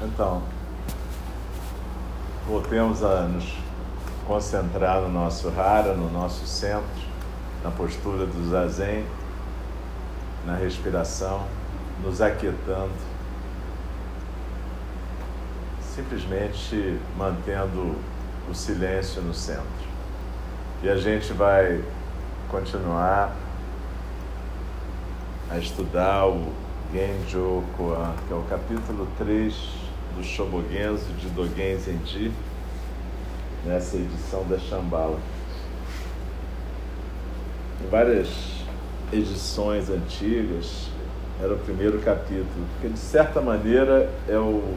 Então, voltemos a nos concentrar no nosso rara, no nosso centro, na postura do zazen, na respiração, nos aquietando, simplesmente mantendo o silêncio no centro. E a gente vai continuar a estudar o Genjo Koan, que é o capítulo 3 do Shobogenzo de Dogen Zenji, nessa edição da Shambhala. Em várias edições antigas, era o primeiro capítulo, porque de certa maneira é o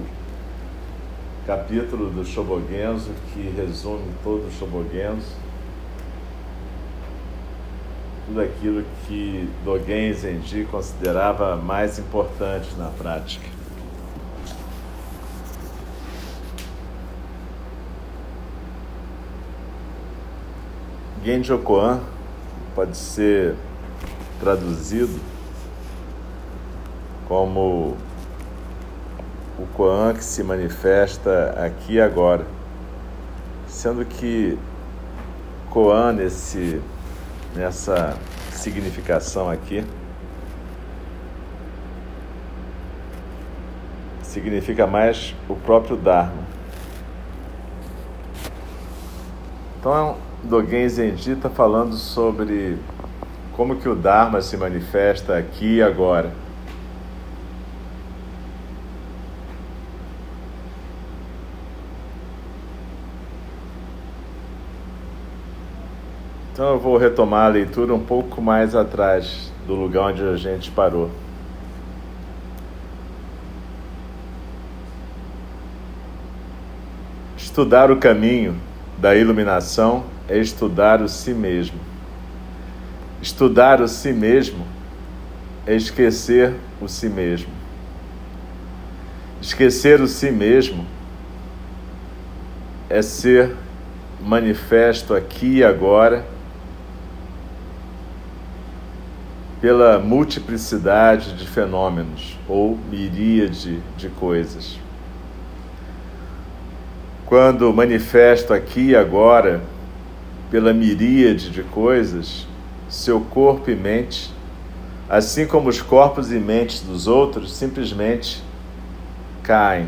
capítulo do Shobogenzo que resume todo o Shobogenzo, tudo aquilo que Dogen Zenji considerava mais importante na prática. Genjo Koan pode ser traduzido como o Koan que se manifesta aqui e agora, sendo que Koan nesse, nessa significação aqui significa mais o próprio Dharma. Então Dogen Zenji está falando sobre como que o Dharma se manifesta aqui e agora. Então eu vou retomar a leitura um pouco mais atrás do lugar onde a gente parou. Estudar o caminho da iluminação é estudar o si mesmo. Estudar o si mesmo é esquecer o si mesmo. Esquecer o si mesmo é ser manifesto aqui e agora pela multiplicidade de fenômenos ou miríade de coisas. Quando manifesto aqui e agora pela miríade de coisas, seu corpo e mente, assim como os corpos e mentes dos outros, simplesmente caem.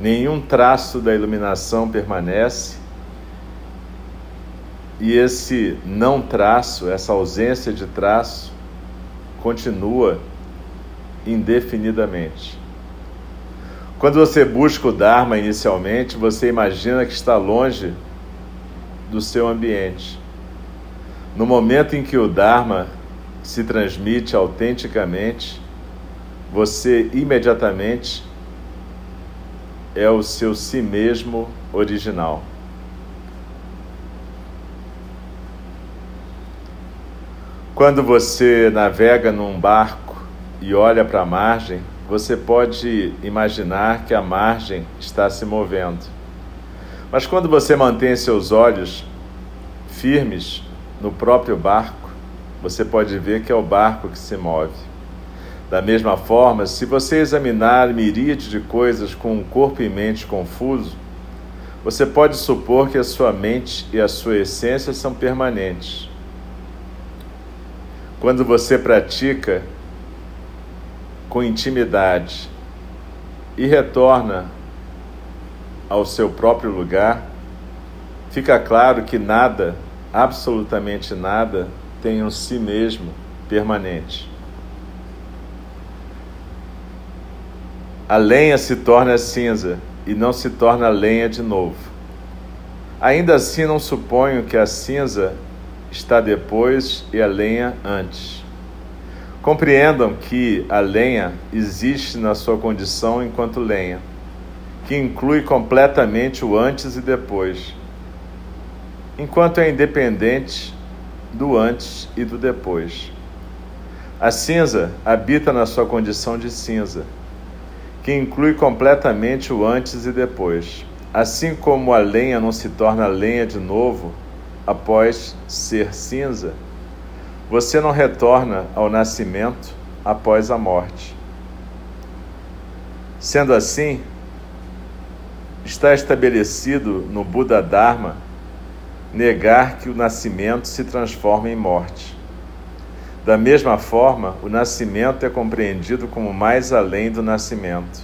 Nenhum traço da iluminação permanece, e esse não traço, essa ausência de traço, continua indefinidamente. Quando você busca o Dharma inicialmente, você imagina que está longe do seu ambiente. No momento em que o Dharma se transmite autenticamente, você imediatamente é o seu si mesmo original. Quando você navega num barco e olha para a margem, você pode imaginar que a margem está se movendo. Mas quando você mantém seus olhos firmes no próprio barco, você pode ver que é o barco que se move. Da mesma forma, se você examinar miríade de coisas com um corpo e mente confuso, você pode supor que a sua mente e a sua essência são permanentes. Quando você pratica com intimidade e retorna ao seu próprio lugar, fica claro que nada, absolutamente nada, tem um si mesmo permanente. A lenha se torna cinza e não se torna lenha de novo. Ainda assim, não suponho que a cinza está depois e a lenha antes. Compreendam que a lenha existe na sua condição enquanto lenha, que inclui completamente o antes e depois, enquanto é independente do antes e do depois. A cinza habita na sua condição de cinza, que inclui completamente o antes e depois. Assim como a lenha não se torna lenha de novo após ser cinza, você não retorna ao nascimento após a morte. Sendo assim, está estabelecido no Buda Dharma negar que o nascimento se transforma em morte. Da mesma forma, o nascimento é compreendido como mais além do nascimento.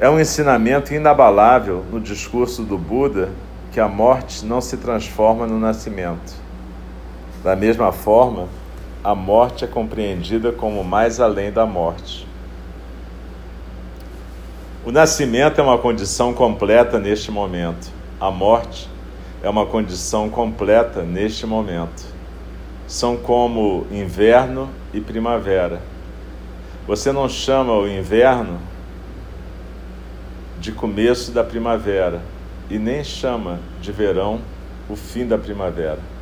É um ensinamento inabalável no discurso do Buda que a morte não se transforma no nascimento. Da mesma forma, a morte é compreendida como mais além da morte. O nascimento é uma condição completa neste momento. A morte é uma condição completa neste momento. São como inverno e primavera. Você não chama o inverno de começo da primavera e nem chama de verão o fim da primavera.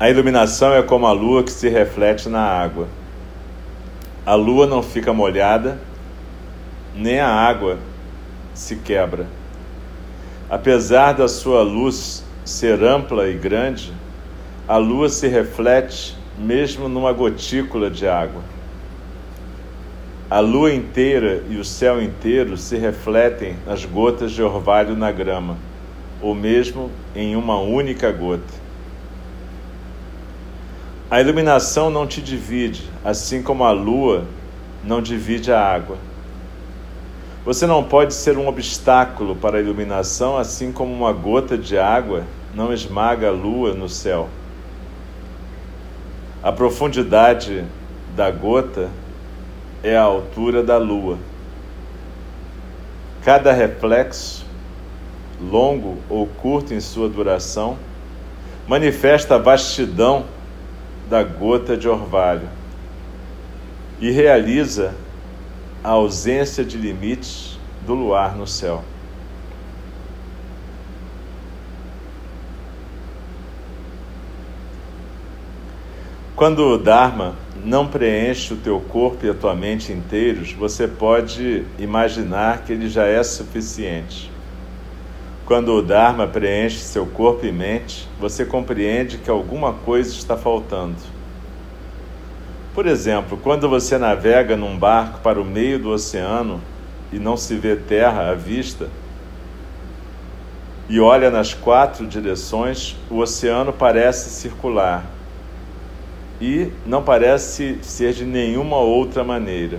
A iluminação é como a lua que se reflete na água. A lua não fica molhada, nem a água se quebra. Apesar da sua luz ser ampla e grande, a lua se reflete mesmo numa gotícula de água. A lua inteira e o céu inteiro se refletem nas gotas de orvalho na grama, ou mesmo em uma única gota. A iluminação não te divide, assim como a lua não divide a água. Você não pode ser um obstáculo para a iluminação, assim como uma gota de água não esmaga a lua no céu. A profundidade da gota é a altura da lua. Cada reflexo, longo ou curto em sua duração, manifesta a vastidão da gota de orvalho e realiza a ausência de limites do luar no céu. Quando o Dharma não preenche o teu corpo e a tua mente inteiros, você pode imaginar que ele já é suficiente. Quando o Dharma preenche seu corpo e mente, você compreende que alguma coisa está faltando. Por exemplo, quando você navega num barco para o meio do oceano e não se vê terra à vista, e olha nas quatro direções, o oceano parece circular e não parece ser de nenhuma outra maneira.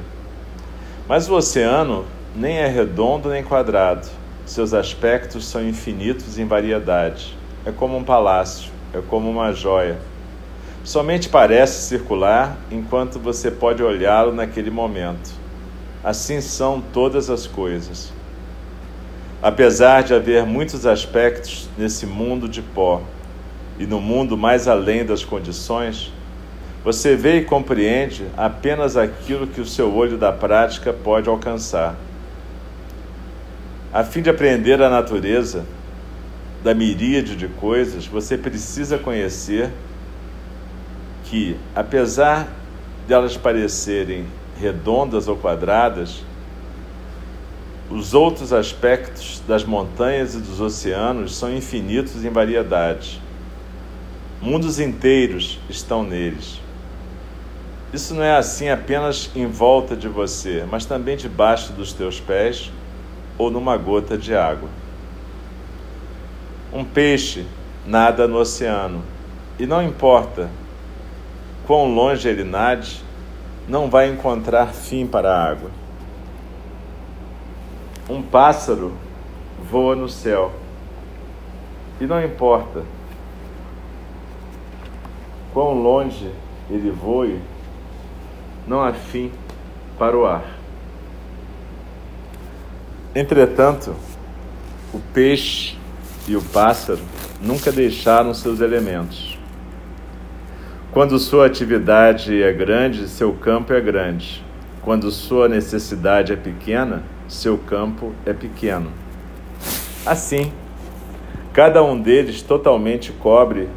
Mas o oceano nem é redondo nem quadrado seus aspectos são infinitos em variedade. É como um palácio, é como uma joia. Somente parece circular enquanto você pode olhá-lo naquele momento. Assim são todas as coisas. Apesar de haver muitos aspectos nesse mundo de pó e no mundo mais além das condições, você vê e compreende apenas aquilo que o seu olho da prática pode alcançar. A fim de aprender a natureza, da miríade de coisas, você precisa conhecer que, apesar de elas parecerem redondas ou quadradas, os outros aspectos das montanhas e dos oceanos são infinitos em variedade. Mundos inteiros estão neles. Isso não é assim apenas em volta de você, mas também debaixo dos teus pés ou numa gota de água. Um peixe nada no oceano e não importa quão longe ele nade, não vai encontrar fim para a água. Um pássaro voa no céu e não importa quão longe ele voe, não há fim para o ar. Entretanto, o peixe e o pássaro nunca deixaram seus elementos. Quando sua atividade é grande, seu campo é grande. Quando sua necessidade é pequena, seu campo é pequeno. Assim, cada um deles totalmente cobre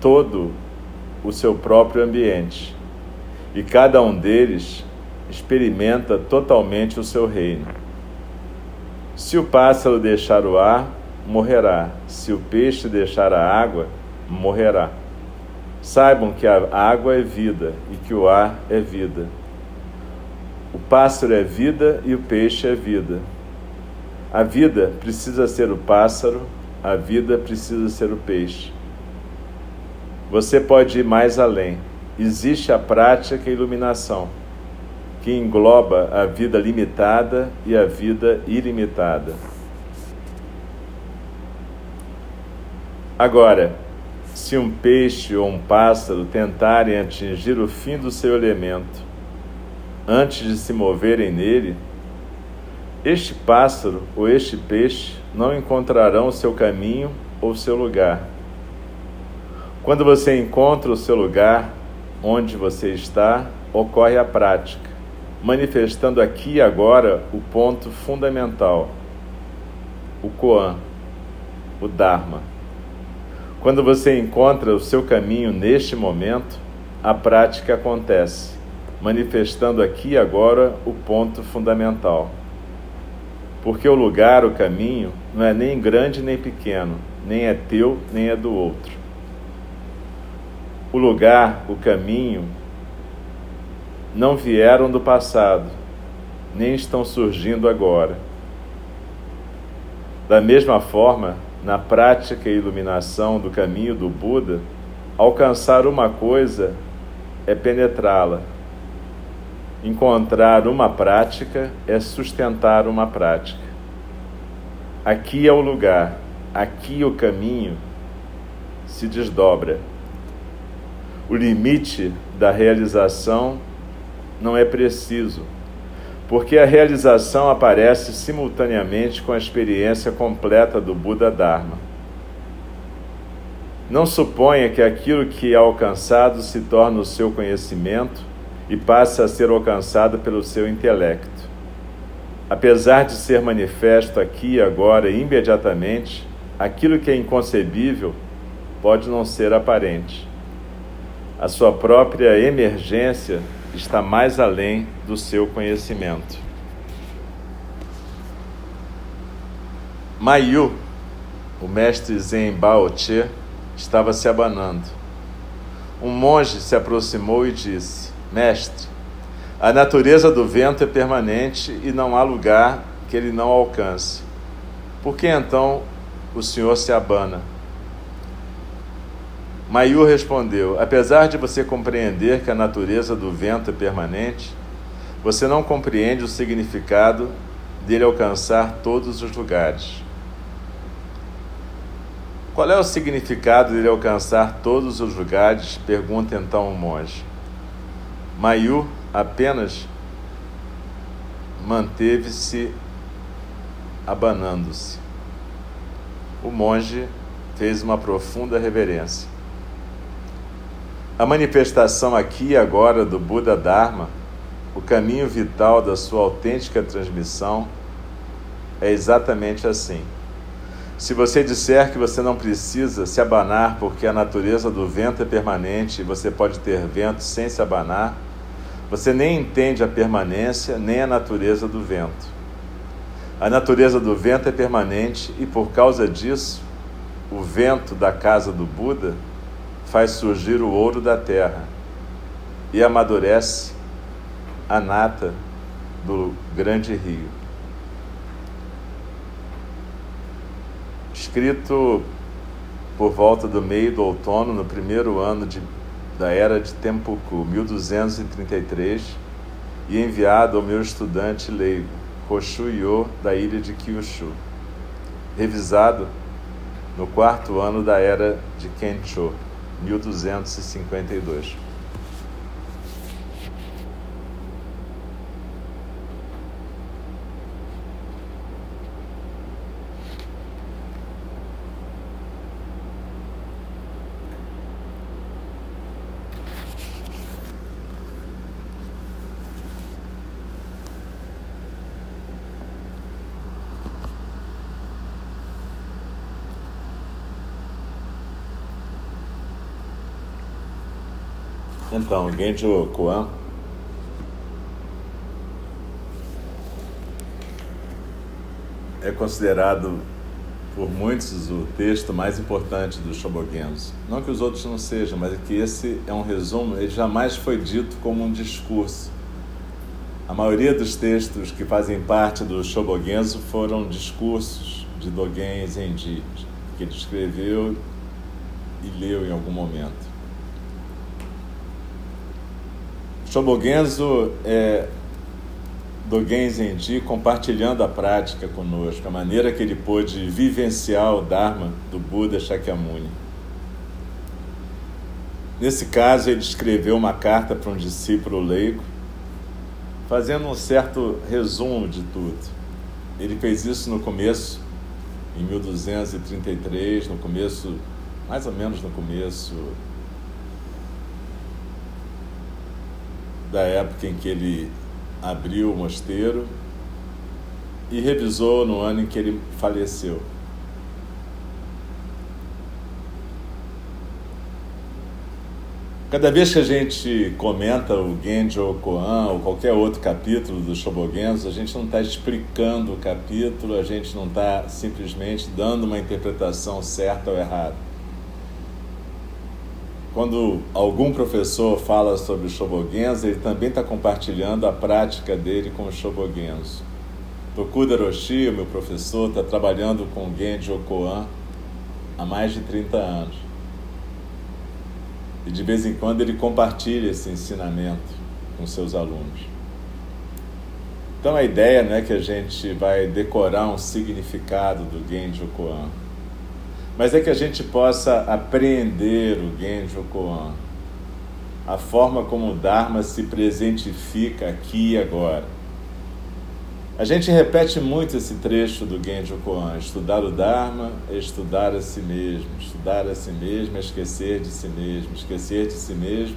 todo o seu próprio ambiente, e cada um deles experimenta totalmente o seu reino. Se o pássaro deixar o ar, morrerá. Se o peixe deixar a água, morrerá. Saibam que a água é vida e que o ar é vida. O pássaro é vida e o peixe é vida. A vida precisa ser o pássaro, a vida precisa ser o peixe. Você pode ir mais além. Existe a prática e a iluminação, que engloba a vida limitada e a vida ilimitada. Agora, se um peixe ou um pássaro tentarem atingir o fim do seu elemento antes de se moverem nele, este pássaro ou este peixe não encontrarão o seu caminho ou seu lugar. Quando você encontra o seu lugar, onde você está, ocorre a prática, manifestando aqui e agora o ponto fundamental, o Koan, o Dharma. Quando você encontra o seu caminho neste momento, a prática acontece, manifestando aqui e agora o ponto fundamental. Porque o lugar, o caminho, não é nem grande nem pequeno, nem é teu nem é do outro. O lugar, o caminho, não vieram do passado, nem estão surgindo agora. Da mesma forma, na prática e iluminação do caminho do Buda, alcançar uma coisa é penetrá-la. Encontrar uma prática é sustentar uma prática. Aqui é o lugar, aqui o caminho se desdobra. O limite da realização não é preciso porque a realização aparece simultaneamente com a experiência completa do Buda Dharma. Não suponha que aquilo que é alcançado se torna o seu conhecimento e passa a ser alcançado pelo seu intelecto. Apesar de ser manifesto aqui, agora e imediatamente, aquilo que é inconcebível pode não ser aparente. A sua própria emergência está mais além do seu conhecimento. Mayu, o mestre Zen Bao Che, estava se abanando. Um monge se aproximou e disse: Mestre, a natureza do vento é permanente e não há lugar que ele não alcance. Por que então o senhor se abana? Mayu respondeu: Apesar de você compreender que a natureza do vento é permanente, você não compreende o significado dele alcançar todos os lugares. Qual é o significado dele alcançar todos os lugares? Pergunta então o monge. Mayu apenas manteve-se abanando-se. O monge fez uma profunda reverência. A manifestação aqui e agora do Buda Dharma, o caminho vital da sua autêntica transmissão, é exatamente assim. Se você disser que você não precisa se abanar porque a natureza do vento é permanente e você pode ter vento sem se abanar, você nem entende a permanência nem a natureza do vento. A natureza do vento é permanente e por causa disso, o vento da casa do Buda faz surgir o ouro da terra e amadurece a nata do grande rio. Escrito por volta do meio do outono, no primeiro ano de, da era de Tempuku, 1233, e enviado ao meu estudante leigo, Hoshu Yo, da ilha de Kyushu. Revisado no quarto ano da era de Kencho, 1252. Então, Genjo Koan é considerado por muitos o texto mais importante do Shobogenzo. Não que os outros não sejam, mas é que esse é um resumo, ele jamais foi dito como um discurso. A maioria dos textos que fazem parte do Shobogenzo foram discursos de Dogen Zenji, que ele escreveu e leu em algum momento. Shobogenzo é Dogen Zenji compartilhando a prática conosco, a maneira que ele pôde vivenciar o Dharma do Buda Shakyamuni. Nesse caso, ele escreveu uma carta para um discípulo leigo, fazendo um certo resumo de tudo. Ele fez isso no começo, em 1233, no começo, mais ou menos no começo da época em que ele abriu o mosteiro e revisou no ano em que ele faleceu. Cada vez que a gente comenta o Genjo Koan ou qualquer outro capítulo do Shobogenzo, a gente não está explicando o capítulo, a gente não está simplesmente dando uma interpretação certa ou errada quando algum professor fala sobre o Shobogenzo, ele também está compartilhando a prática dele com o Shobogenzo. Tokuda Roshi, meu professor, está trabalhando com Genji Okoan há mais de 30 anos. E de vez em quando ele compartilha esse ensinamento com seus alunos. Então a ideia não é que a gente vai decorar um significado do Genji Okoan mas é que a gente possa apreender o Genjo Koan, a forma como o Dharma se presentifica aqui e agora. A gente repete muito esse trecho do Genjo Koan: estudar o Dharma é estudar a si mesmo, estudar a si mesmo é esquecer de si mesmo, esquecer de si mesmo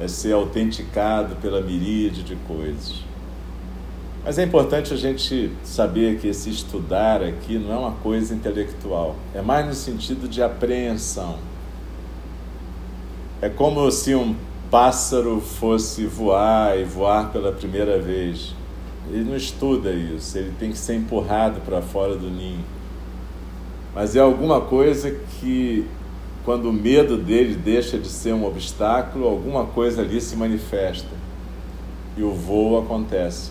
é ser autenticado pela miríade de coisas. Mas é importante a gente saber que esse estudar aqui não é uma coisa intelectual, é mais no sentido de apreensão. É como se um pássaro fosse voar e voar pela primeira vez. Ele não estuda isso, ele tem que ser empurrado para fora do ninho. Mas é alguma coisa que, quando o medo dele deixa de ser um obstáculo, alguma coisa ali se manifesta e o voo acontece.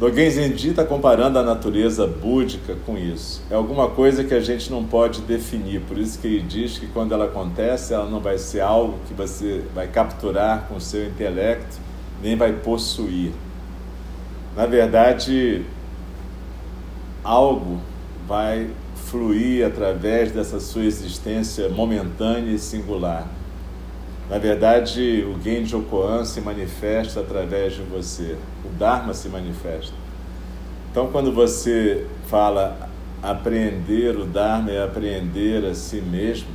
Dogen Zenji está comparando a natureza búdica com isso. É alguma coisa que a gente não pode definir, por isso que ele diz que quando ela acontece, ela não vai ser algo que você vai capturar com o seu intelecto, nem vai possuir. Na verdade, algo vai fluir através dessa sua existência momentânea e singular. Na verdade, o Genjo Koan se manifesta através de você. O Dharma se manifesta. Então, quando você fala apreender o Dharma é apreender a si mesmo,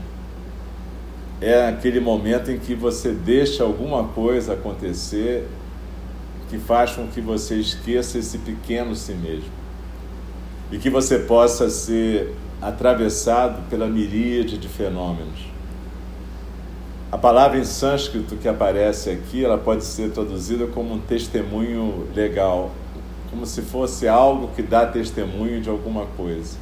é aquele momento em que você deixa alguma coisa acontecer que faz com que você esqueça esse pequeno si mesmo. e que você possa ser atravessado pela miríade de fenômenos. A palavra em sânscrito que aparece aqui, ela pode ser traduzida como um testemunho legal, como se fosse algo que dá testemunho de alguma coisa.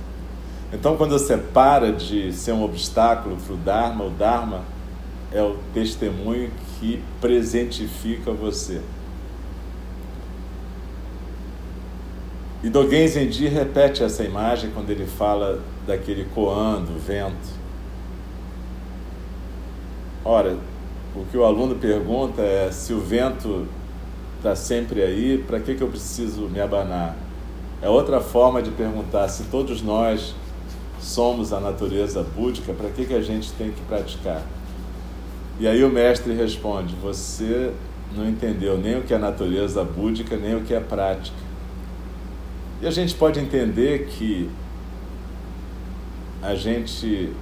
Então, quando você para de ser um obstáculo para o Dharma, o Dharma é o testemunho que presentifica você. E Dogen Zenji repete essa imagem quando ele fala daquele coando, vento. Ora, o que o aluno pergunta é se o vento está sempre aí, para que, que eu preciso me abanar? É outra forma de perguntar se todos nós somos a natureza búdica, para que, que a gente tem que praticar? E aí o mestre responde: Você não entendeu nem o que é natureza búdica, nem o que é prática. E a gente pode entender que a gente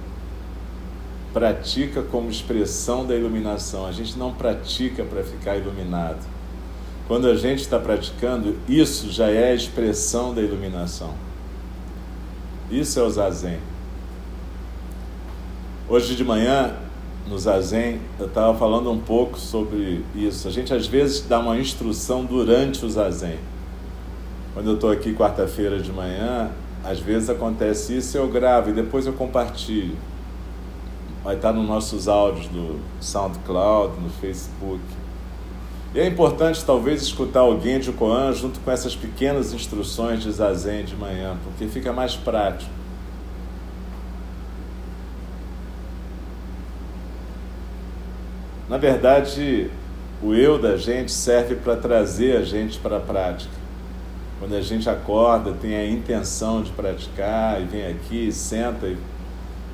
pratica como expressão da iluminação, a gente não pratica para ficar iluminado. Quando a gente está praticando, isso já é a expressão da iluminação. Isso é o zazen. Hoje de manhã, no zazen, eu estava falando um pouco sobre isso. A gente às vezes dá uma instrução durante o zazen. Quando eu estou aqui quarta-feira de manhã, às vezes acontece isso, eu gravo e depois eu compartilho. Vai estar nos nossos áudios do SoundCloud, no Facebook. E é importante talvez escutar alguém de Koan junto com essas pequenas instruções de zazen de manhã, porque fica mais prático. Na verdade, o eu da gente serve para trazer a gente para a prática. Quando a gente acorda, tem a intenção de praticar e vem aqui, senta e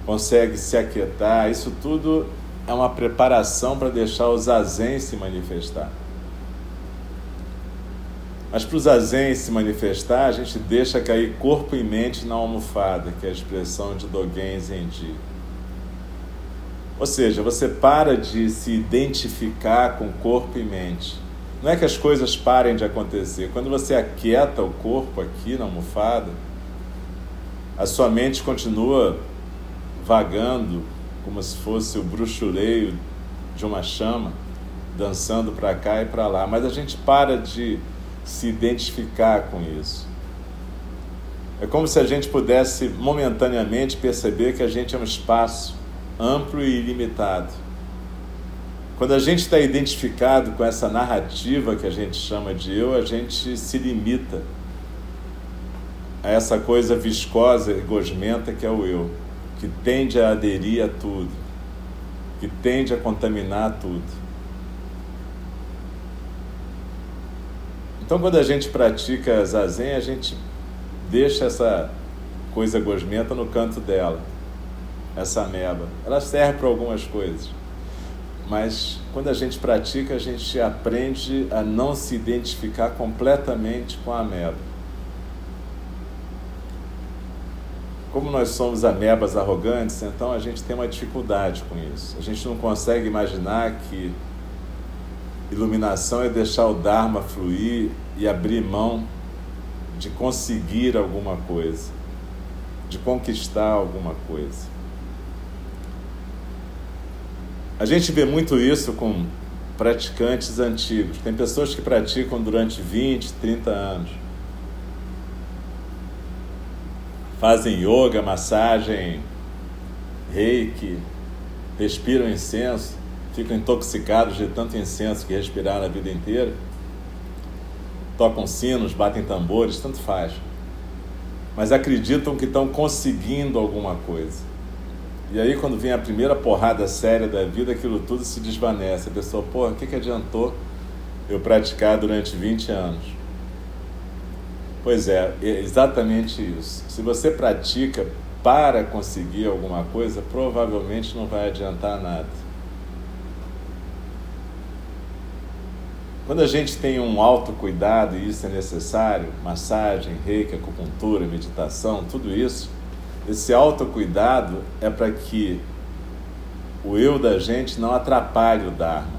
consegue se aquietar, isso tudo é uma preparação para deixar o zazen se manifestar. Mas para o zazen se manifestar, a gente deixa cair corpo e mente na almofada, que é a expressão de Dogen Zenji. Ou seja, você para de se identificar com corpo e mente. Não é que as coisas parem de acontecer. Quando você aquieta o corpo aqui na almofada, a sua mente continua vagando como se fosse o bruxuleio de uma chama, dançando para cá e para lá. Mas a gente para de se identificar com isso. É como se a gente pudesse momentaneamente perceber que a gente é um espaço amplo e ilimitado. Quando a gente está identificado com essa narrativa que a gente chama de eu, a gente se limita a essa coisa viscosa e gosmenta que é o eu, que tende a aderir a tudo, que tende a contaminar tudo. Então, quando a gente pratica zazen, a gente deixa essa coisa gosmenta no canto dela, essa ameba. Ela serve para algumas coisas, mas quando a gente pratica, a gente aprende a não se identificar completamente com a ameba. Como nós somos amebas arrogantes, então a gente tem uma dificuldade com isso. A gente não consegue imaginar que Iluminação é deixar o Dharma fluir e abrir mão de conseguir alguma coisa, de conquistar alguma coisa. A gente vê muito isso com praticantes antigos. Tem pessoas que praticam durante 20, 30 anos. Fazem yoga, massagem, reiki, respiram incenso ficam intoxicados de tanto incenso que respiraram a vida inteira, tocam sinos, batem tambores, tanto faz. Mas acreditam que estão conseguindo alguma coisa. E aí, quando vem a primeira porrada séria da vida, aquilo tudo se desvanece. A pessoa, porra, o que, que adiantou eu praticar durante 20 anos? Pois é, é exatamente isso. Se você pratica para conseguir alguma coisa, provavelmente não vai adiantar nada. Quando a gente tem um autocuidado, e isso é necessário, massagem, reiki, acupuntura, meditação, tudo isso, esse autocuidado é para que o eu da gente não atrapalhe o Dharma.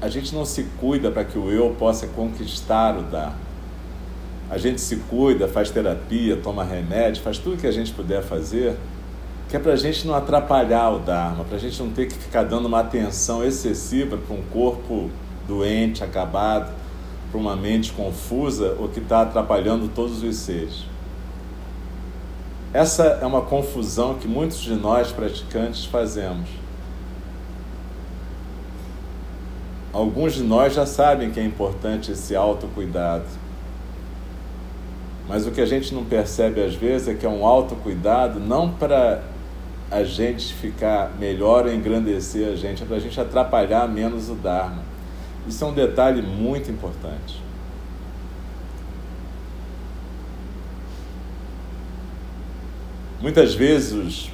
A gente não se cuida para que o eu possa conquistar o Dharma. A gente se cuida, faz terapia, toma remédio, faz tudo que a gente puder fazer, que é para a gente não atrapalhar o Dharma, para a gente não ter que ficar dando uma atenção excessiva para um corpo doente, acabado, para uma mente confusa ou que está atrapalhando todos os seres. Essa é uma confusão que muitos de nós praticantes fazemos. Alguns de nós já sabem que é importante esse autocuidado. Mas o que a gente não percebe às vezes é que é um autocuidado não para a gente ficar melhor ou engrandecer a gente, é para a gente atrapalhar menos o Dharma. Isso é um detalhe muito importante. Muitas vezes os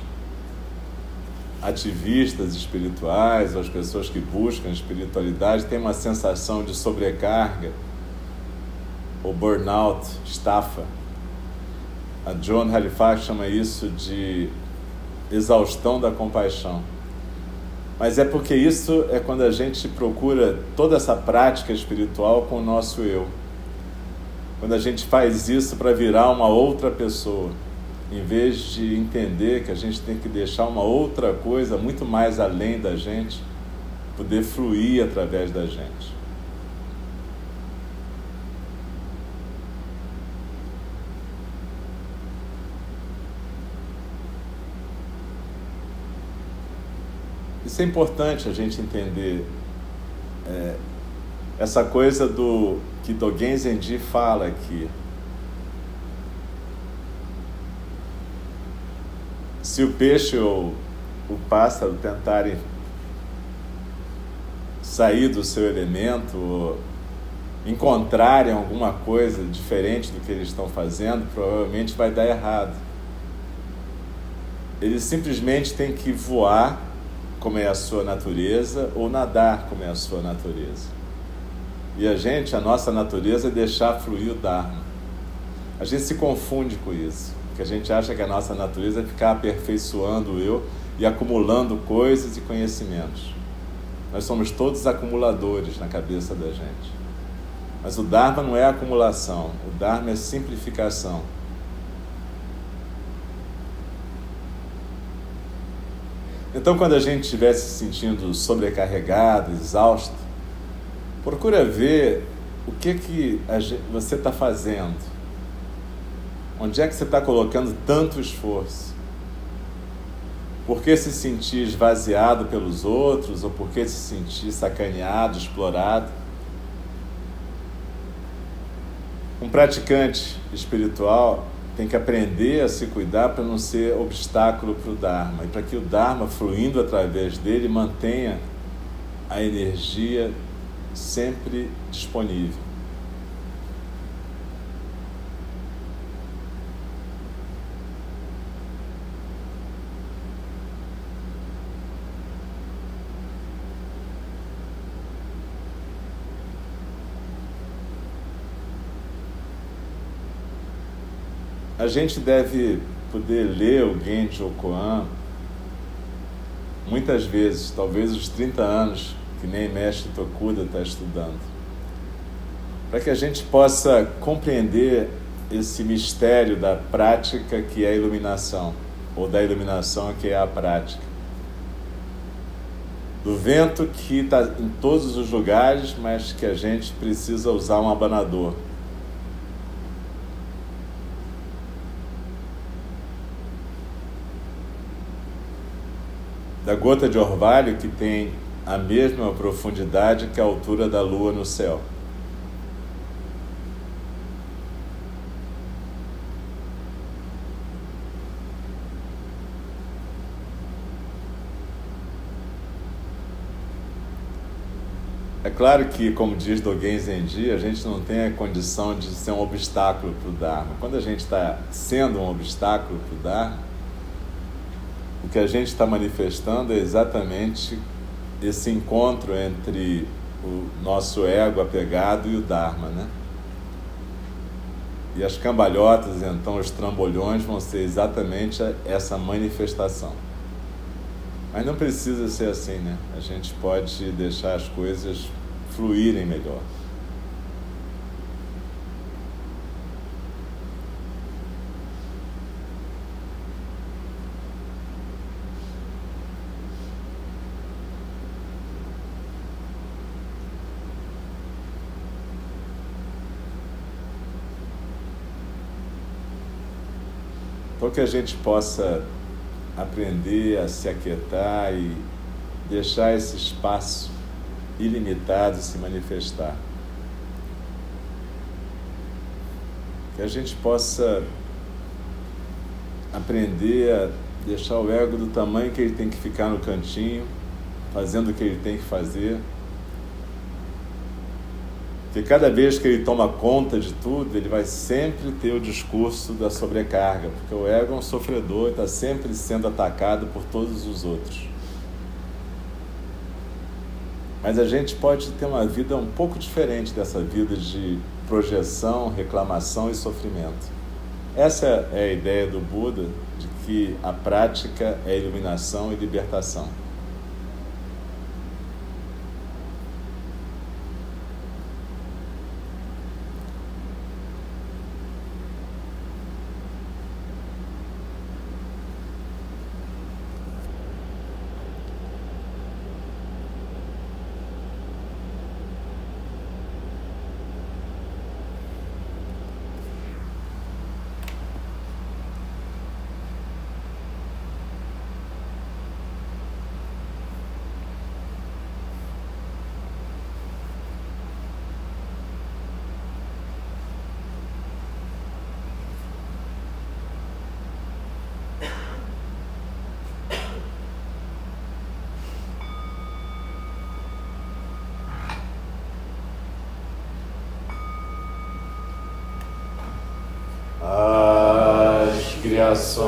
ativistas espirituais, as pessoas que buscam espiritualidade, têm uma sensação de sobrecarga, ou burnout, estafa. A John Halifax chama isso de exaustão da compaixão. Mas é porque isso é quando a gente procura toda essa prática espiritual com o nosso eu. Quando a gente faz isso para virar uma outra pessoa, em vez de entender que a gente tem que deixar uma outra coisa muito mais além da gente poder fluir através da gente. Isso é importante a gente entender. É, essa coisa do que Dogen Zenji fala aqui. Se o peixe ou o pássaro tentarem sair do seu elemento, encontrarem alguma coisa diferente do que eles estão fazendo, provavelmente vai dar errado. Eles simplesmente têm que voar como é a sua natureza ou nadar como é a sua natureza. E a gente, a nossa natureza é deixar fluir o Dharma. A gente se confunde com isso, porque a gente acha que a nossa natureza é ficar aperfeiçoando o eu e acumulando coisas e conhecimentos. Nós somos todos acumuladores na cabeça da gente. Mas o Dharma não é acumulação, o Dharma é simplificação. Então, quando a gente estiver se sentindo sobrecarregado, exausto, procura ver o que que gente, você está fazendo. Onde é que você está colocando tanto esforço? Por que se sentir esvaziado pelos outros ou por que se sentir sacaneado, explorado? Um praticante espiritual tem que aprender a se cuidar para não ser obstáculo para o Dharma e para que o Dharma, fluindo através dele, mantenha a energia sempre disponível. A gente deve poder ler o Genji Koan muitas vezes, talvez os 30 anos que nem mestre Tokuda está estudando, para que a gente possa compreender esse mistério da prática que é a iluminação, ou da iluminação que é a prática. Do vento que está em todos os lugares, mas que a gente precisa usar um abanador da gota de orvalho que tem a mesma profundidade que a altura da lua no céu. É claro que, como diz Dogen Zenji, a gente não tem a condição de ser um obstáculo para o Dharma. Quando a gente está sendo um obstáculo para o Dharma, o que a gente está manifestando é exatamente esse encontro entre o nosso ego apegado e o Dharma, né? E as cambalhotas, então, os trambolhões vão ser exatamente essa manifestação. Mas não precisa ser assim, né? A gente pode deixar as coisas fluírem melhor. Então que a gente possa aprender a se aquietar e deixar esse espaço ilimitado se manifestar. Que a gente possa aprender a deixar o ego do tamanho que ele tem que ficar no cantinho, fazendo o que ele tem que fazer. Que cada vez que ele toma conta de tudo, ele vai sempre ter o discurso da sobrecarga, porque o ego é um sofredor e está sempre sendo atacado por todos os outros. Mas a gente pode ter uma vida um pouco diferente dessa vida de projeção, reclamação e sofrimento. Essa é a ideia do Buda de que a prática é iluminação e libertação. criações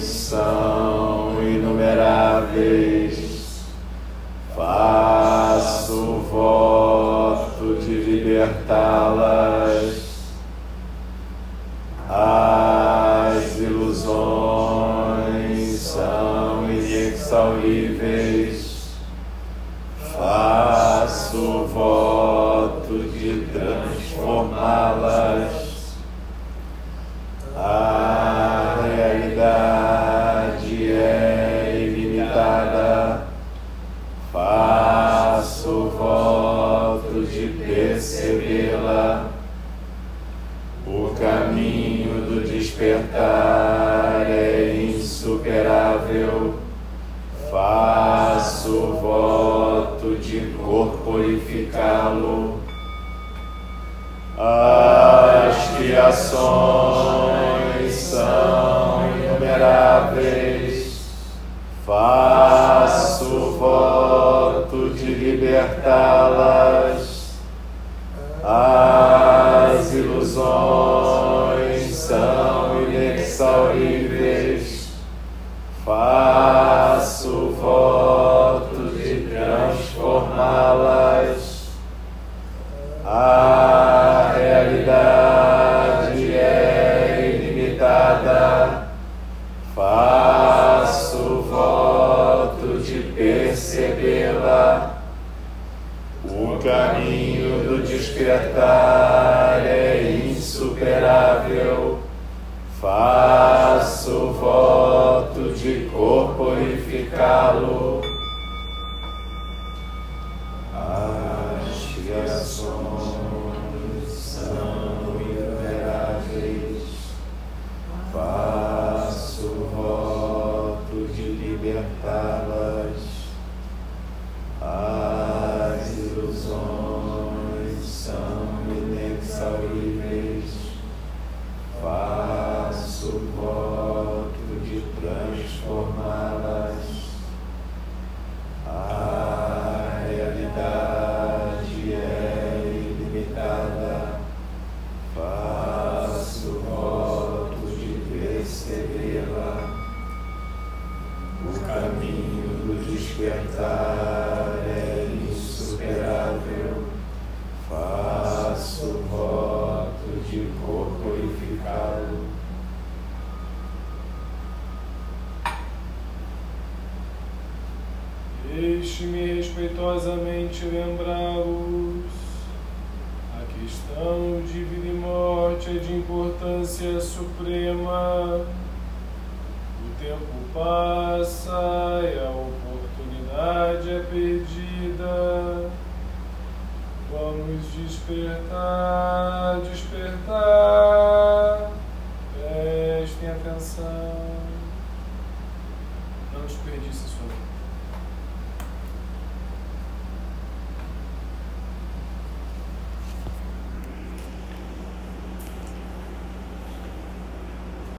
são inumeráveis. Faço voto de inexauríveis, faço voto de transformá-las. A realidade